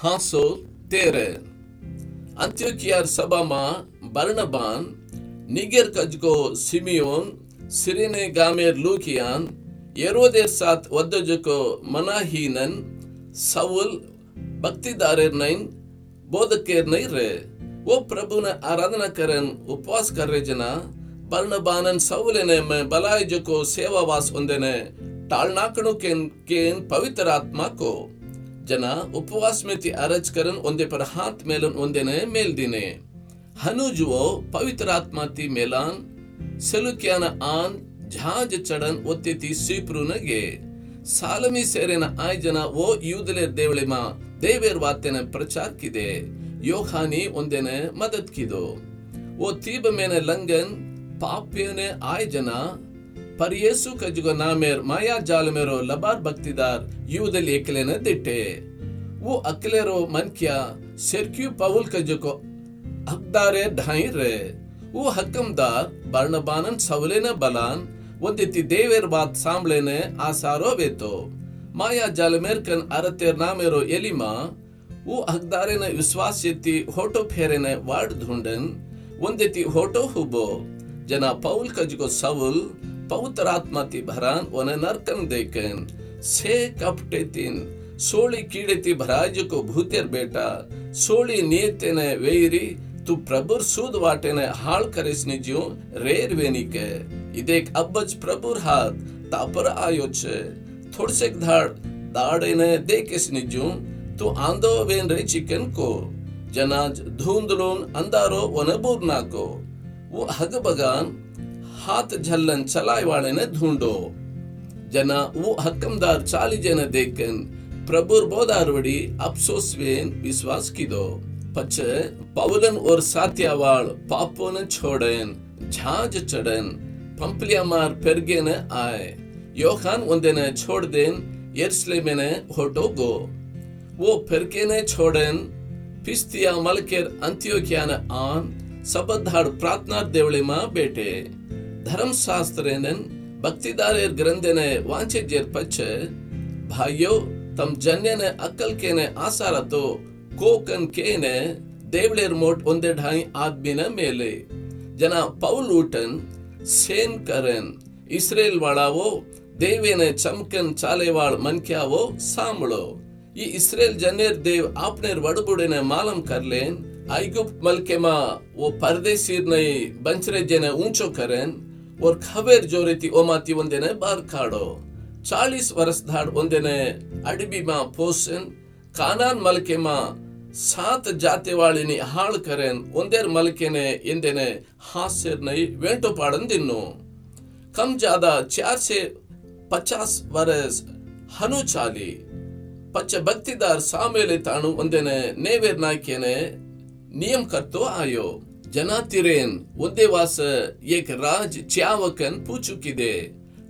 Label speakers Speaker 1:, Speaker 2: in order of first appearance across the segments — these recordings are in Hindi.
Speaker 1: ಹಾಸೋಲ್ ತೇರೆನ್ ಅಂತ್ಯೋಕಿಯಾರ್ ಸಬಾಮಾ ಬರ್ಣಬಾನ್ ನಿಗೆರ್ ಕಜ್ಗೋ ಸಿಮಿಯೋನ್ ಸಿರಿನೆ ಗಾಮೇರ್ ಲೂಕಿಯಾನ್ ಯರೋದೆ ಸಾತ್ ಒದ್ದಜಕೋ ಮನಾಹೀನನ್ ಸೌಲ್ ಭಕ್ತಿದಾರೆರ್ ನೈನ್ ಬೋಧಕೇರ್ ನೈರೆ ಓ ಪ್ರಭುನ ಆರಾಧನಾ ಕರನ್ ಉಪವಾಸ ಕರ್ರೆ ಜನ ಬರ್ಣಬಾನನ್ ಸೌಲೆನೆ ಮೆ ಬಲಾಯ್ ಜಕೋ ಸೇವಾವಾಸ್ ಒಂದೆನೆ टालनाकड़ों के, के इन पवित्र आत्मा को ಜನ ಉಪವಾಸ ಮೆತಿ ಅರಜ್ ಕರನ್ ಒಂದೇ ಪರ ಹಾತ್ ಮೇಲನ್ ಒಂದೇನೆ ಮೇಲ್ದಿನೆ. ಹನುಜುವೋ ಪವಿತ್ರಾತ್ಮಾತಿ ಮೇಲಾನ್ ಸೆಲುಕ್ಯಾನ ಆನ್ ಝಾಜ್ ಚಡನ್ ಒತ್ತೆತಿ ಸೀಪ್ರೂನಗೆ. ಸಾಲಮಿ ಸೇರೇನ ಆಯ್ ಜನ ಓ ಯೂದಲೆ ದೇವಳಿಮ, ದೇವೇರ್ ವಾತೆನ ಪ್ರಚಾರಕ್ಕಿದೆ ಯೋಹಾನಿ ಒಂದೇನೆ ಮದದ್ಕಿದು. ಓ ತೀಬ ಮೇನೆ ಲಂಗನ್ ಪಾಪ್ಯನೆ ಆಯ್ ಜನ पर यीशु का जुगो नामेर माया जाल मेरो लबार भक्तिदार यूदल एकले न दिट्टे वो अकेले रो मन किया सिरक्यू पवुल का जुगो हकदारे ढाई रे वो हकमदार बर्णबानन सवले न बलान ಒಂದಿತ್ತಿ ದೇವೇರ್ ಬಾತ್ ಸಾಂಬ್ಳೆನೆ ಆಸಾರೋ ವೇತೋ ಮಾಯಾ ಜಾಲಮೇರ್ ಕನ್ ಅರತೆರ್ ನಾಮೇರೋ ಎಲಿಮಾ वो हकदारे ने विश्वास येती होटो फेरे ने वार्ड ढूंढन ಒಂದಿತಿ होटो हुबो जना पौल पवित्र आत्मा ती भरान ओने नरकन देखन से कपटे तीन सोली कीड़े ती भराज को भूतेर बेटा सोली नियते ने वेरी तू प्रभुर सूद वाटे ने हाल करेस निज्यो रेर वेनी के इदेक अब्बज प्रभुर हाथ तापर आयो छे थोड़सेक धाड़ दाड़े ने देकेस निज्यो तू आंदो वेन रे चिकन को जनाज धूंदलोन अंदारो वनबूर नाको वो हग बगान हाथ झल्लन चलाए वाले ने ढूंढो। जना वो हकमदार चाली जन देखन, प्रभुर बोदारवड़ी अफसोस वेन विश्वास की दो पछ पवलन और सात्यावाल पापो ने छोड़न, झांझ चढ़न, पंपलिया मार पेरगे ने आए। योखान उन्दे ने छोड़ देन यर्सले ने होटो गो। वो फिरके ने छोड़न पिस्तिया मलकेर अंत्योकिया ने आन सबधाड़ प्रार्थना देवळे मा बेटे। धर्म शास्त्र भक्तिदार ग्रंथे ने वांचे जेर पच्छे, भाइयो, तम जन्य ने अकल के ने आसार तो कोकन के ने देवलेर मोट उन्दे ढाई आदमी ने मेले। जना पाउल उठन, सेन करन इस्राएल वाला वो देवे ने चमकन चाले वाल मन क्या वो सामलो ये इस्राएल जनेर देव आपने वड़बुड़े ने मालम कर लेन आयुक्त मलकेमा वो परदेशीर नहीं बंचरे जने ऊंचो करें और खबेर जोरेती ओमाती वंदेने बार काड़ो चालीस वर्ष धाड़ वंदेने अडबी मा पोसन कानान मलके मा सात जाते वाली नि हाल करेन ಒಂದೇರ್ ಮಲ್ಕೆನೆ ಎಂದೆನೆ ಹಾಸ್ಯರ್ ನೈ ವೇಂಟೋ ಪಾಡನ್ ದಿನ್ನು कम ज्यादा चार से पचास वर्ष हनु चाली पच्च भक्तिदार सामेले ताणु ಒಂದೇನೆ ನೇವೇರ್ ನಾಯ್ಕೆನೆ नियम करतो आयो ಜನಾತಿರೇನ್ ಒಂದೇ ವಾಸ ಏಕ ರಾಜ್ ಚ್ಯಾವಕನ್ ಪೂಚುಕಿದೆ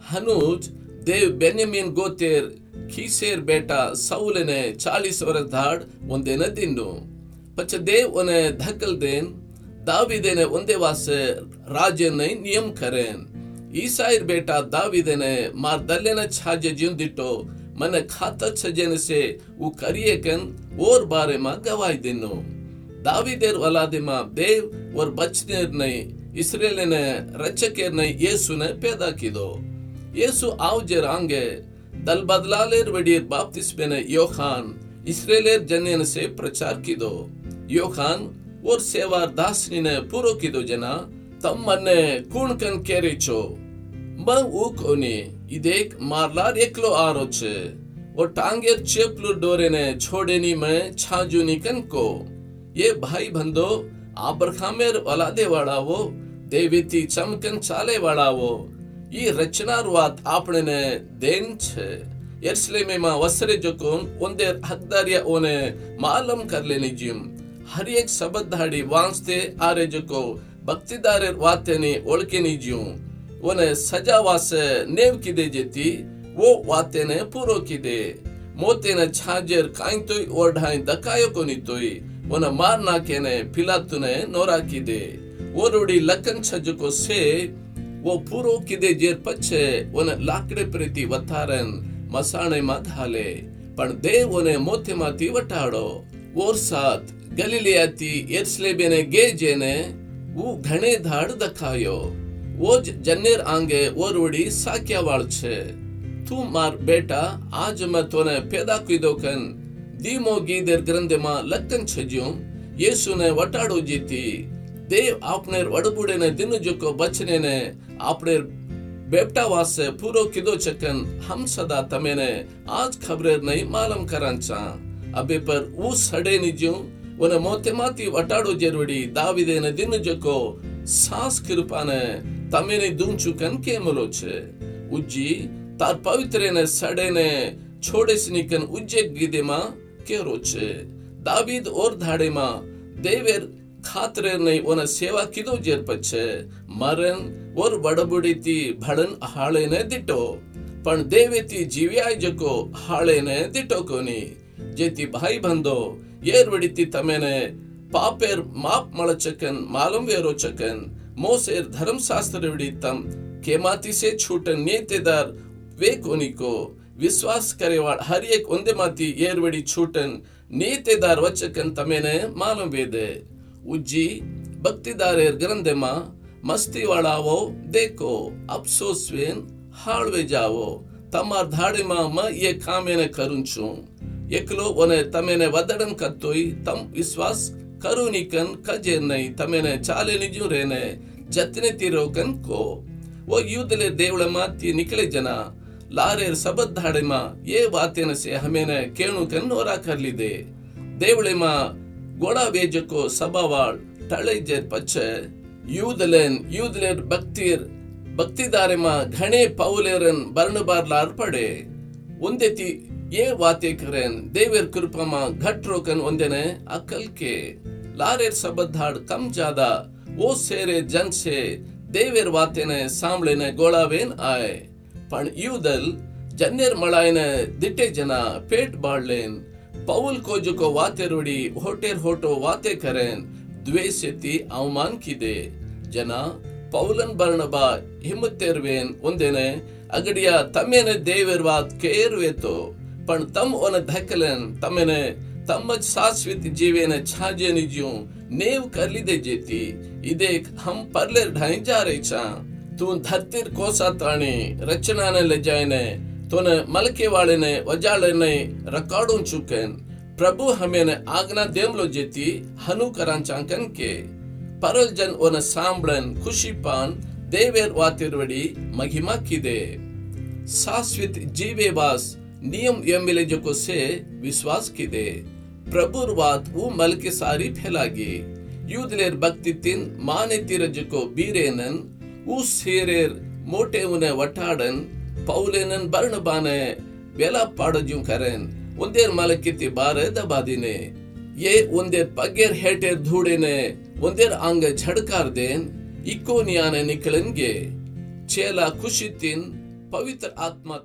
Speaker 1: ಹನೂಜ್ ದೇವ್ ಬೆನ್ಯಮಿನ್ ಗೋತೇರ್ ಖೀಸೇರ್ ಬೇಟ ಸೌಲನೆ ಚಾಳಿಸವರ ಧಾಡ್ ಒಂದೇನ ತಿನ್ನು ಪಚ್ಚ ದೇವ್ ಒನೆ ಧಕಲ್ ದೇನ್ ದಾವಿದೇನೆ ಒಂದೇ ವಾಸ ರಾಜನೈ ನಿಯಮ್ ಕರೆನ್ ಈಸಾಯಿರ್ ಬೇಟ ದಾವಿದೇನೆ ಮಾರ್ ದಲ್ಲೆನ ಛಾಜ ಜಿಂದಿಟ್ಟೋ ಮನ ಖಾತ ಛಜನ ಸೆ ಉ ಕರಿಯಕನ್ ಓರ್ ಬಾರೆ ಮಾ ಗವಾಯ್ದೆನ್ನು ने रचकेर नहीं यीशु ने पैदा की दो यीशु आओ जे रांगे, दल बदलालेर वडीर बाप्तिस ने योखान इसराइलेर जन्यन से प्रचार की दो योखान और सेवार दासनी ने पूरो की दो जना, तम मने कूण कन केरिचो मैं ऊ कोनी इदेक मारलार एकलो आरो छे, और डोरे ने में छाजुनी कन को। ये भाई बंदो आब्रखामेर वलादे वाड़ावो देवीती चमकन चाले वाड़ावो ಈ ರಚನಾರ್ವಾತ್ ಆಪಣೆನೆ ದೇನ್ ಛೆ ಯರ್ಸ್ಲೇಮೆ ಮಾ ವಸ್ರೆ ಜೊಕೋನ್ ಒಂದೇ ಹಕ್ದಾರಿಯ ಓನೆ ಮಾಲಂ ಕರ್ಲೆ ನಿಜಿಮ್ ಹರ್ एक सबद धाड़ी वांसते आरे जको भक्तिदारे वातेने ओळके निजियो ओने सजा वासे नेव किदे जेती वो वातेने पूरो किदे मोतेने छाजेर ಅವನ ಮಾರ್ನಾಕೇನೆ ಪಿಲಾತುನೆ ನೋರಾಕಿದೆ. ಓರೋಡಿ ಲಕ್ಕನ್ ಸಜ್ಜಕೋ ಸೇ ಓ ಪೂರೋ ಕಿದೆ ಜೇರ್ ಪಚ್ಚೆ ಒನ લાકડે ಪ್ರೀತಿ ವತ್ತಾರನ್, ಮಸಾಣೆ ಮಾಧಾಲೆ પણ દેવોને મોતેમાંથી વટાડો ઓરસાત ગલીલિયાતી એર્સલેબેને ગેજેને ઉ ઘણે ધાડ દખાયો ઓજ જન્નેર આંગે ઓરવડી સાક્યાવાળ છે તું માર બેટા આજ મેં તોને પેદા કીધો કન ધીમો ગીદેર ગ્રંથમાં લખન છજ્યું યેસુને વટાડો જીતી દેવ આપને વડબુડેને દિન જોકો બચનેને આપણે બેપટા વાસે પૂરો કીધો ચકન હમ સદા તમેને આજ ખબરે નહીં માલમ કરાંચા અબે પર ઉ સડે નિજ્યું વને મોતે માતી વટાડો જેરવડી દાવિદેને દિન જોકો સાસ કૃપાને તમેને દૂંચુકન કેમલો છે ઉಜ್જી તાર પવિત્રને સડેને છોડે સ્નિકન ઉજ્જે ગીદેમાં ರೋಚೆ ದಾಬೀದ್ ಓರ್ ಧಾಡೆಮ ದೇವೇರ್ ಖಾತ್ರೆರ್ನೈ ಒನ ಸೇವಾ ಕಿದು ಜೇರ್ಪಚ್ಚೆ ಮರನ್ ಓರ್ ಬಡಬುಡಿತಿ ಭಡನ್ ಹಾಳೆನೆ ದಿಟ್ಟೋ पण देवे ती जीव्याय जको हाळेने दिटो कोनी। जेती भाई बंदो येर विडिती तमेने पापेर माप मळचकन मालूम वेरो चकन मोसेर धर्मशास्त्र विडितम केमाती से छूटन नेतेदार वे कोनी को। ವಿಶ್ವಾಸ ಕರೆವಾಳ ಹರಿಯಕ್ ಒಂದೇ ಮಾತಿ ಏರ್ವಡಿ ಚೂಟನ್ ನೀತೆದಾರ್ ವಚ್ಚಕನ್ ತಮೇನೆ ಮಾಲೂಮ್ ಬೇದೆ ಉಜ್ಜಿ ಭಕ್ತಿದಾರೇರ್ ಗ್ರಂಥೆಮ ಮಸ್ತಿವಾಳಾವೋ ದೇಕೋ ಅಪ್ಸೋಸ್ವೇನ್ ಹಾಳ್ವೆ ಜಾವೋ ತಮಾರ್ ಧಾಡಿಮ ಮ ಎ ಕಾಮೇನೆ ಕರುಂಚು ಎಕ್ಲೋ ಒನೆ ತಮೇನೆ ವದಡನ್ ಕತ್ತೋಯ್ ತಮ್ ವಿಶ್ವಾಸ್ ಕರುನಿಕನ್ ಕಜೆನ್ನೈ ತಮೇನೆ ಚಾಲೆ ನಿಜು ರೇನೆ ಜತ್ನೆ ತಿರೋಕನ್ ಕೋ ಓ ಯೂದಲೆ ದೇವಳ ಮಾತಿ ನಿಕಳೆ ಜನ ಲಾರೆ ಸಬದ್ ಹಾಡೆಮ, ಏ ಸೇ ಹಮೇನ ಕೇಣು ಕನ್ನೋರ ಕರ್ಲಿದೆ. ದೇವಳೆಮ, ಗೊಡ ವೇಜಕೋ ಸಬಾವಾಳ್ ತಳೈಜೇರ್ ಪಚ್ಚ, ಯೂದಲೆನ್, ಯೂದಲೇರ್ ಭಕ್ತಿರ್, ಭಕ್ತಿದಾರೆಮ ಘಣೆ ಪೌಲೇರನ್ ಬರ್ಣಬಾರ್ಲ ಅರ್ಪಡೆ. ಒಂದೆತಿ ಏ ವಾತೆ ಕರೆನ್ ದೇವೇರ್ ಕೃಪಮ ಘಟ್ ರೋಕನ್ ಒಂದೆನೆ ಅಕಲ್ಕೆ. ಲಾರೆರ್ ಸಬದ್ ಹಾಡ್ ಕಮ್ ಜಾದ, ಓ ಸೇರೆ ಜನ್ಸೆ ದೇವೇರ್ ವಾತೆನೆ ಸಾಂಬಳೆನೆ ಗೋಳಾವೇನ್ ಆಯ್. पण युदल जन्नेर मळायने दिटे जना पेट बाळलेन पौल को जुको वाते रोडी होटेर होटो वाते करेन द्वेषेती अवमान किदे जना ಪೌಲನ್ ಬರ್ಣಬ ಹಿಮ್ಮತ್ತೆರ್ವೇನ್ ಒಂದೇನೆ ಅಗಡಿಯ ತಮ್ಮೇನೆ ದೇವೇರ್ ವಾತ್ ಕೇರ್ವೇತೋ पण तम ओन धकलन तमेने तम शाश्वत जीवेन छाजे निज्यूं नेव कर ली दे जेती इदे हम परले ढाई जा रही छा तू धरतीर कोसा ताणी रचना ने ले जायने तोने मलके वाले ने, वजाले ने रिकॉर्डों चुकन। प्रभु हमें ने आज्ञा देमलो जेती, हनु करांचांकन के। परल जन ओन सांबळन खुशी पान, देवेर वातिरवडी महिमा किदे शाश्वत जीवे वास, नियम यमिले जको से विश्वास किदे प्रभुर बात वो मल के सारी फैलागी। युद्धलेर भक्ति तिन, माने तिरज को बीरेनन। मोटे उन्हें वटाड़न पौलेनन बर्ण बाने बेला पाड़जू करेन उन्देर मलकिति बारे दबादिने ये उन्देर पगेर हेटेर धूड़ेने उन्देर आंग झड़कार देन इकोनियाने निकलेंगे चेला खुशी तीन पवित्र आत्मा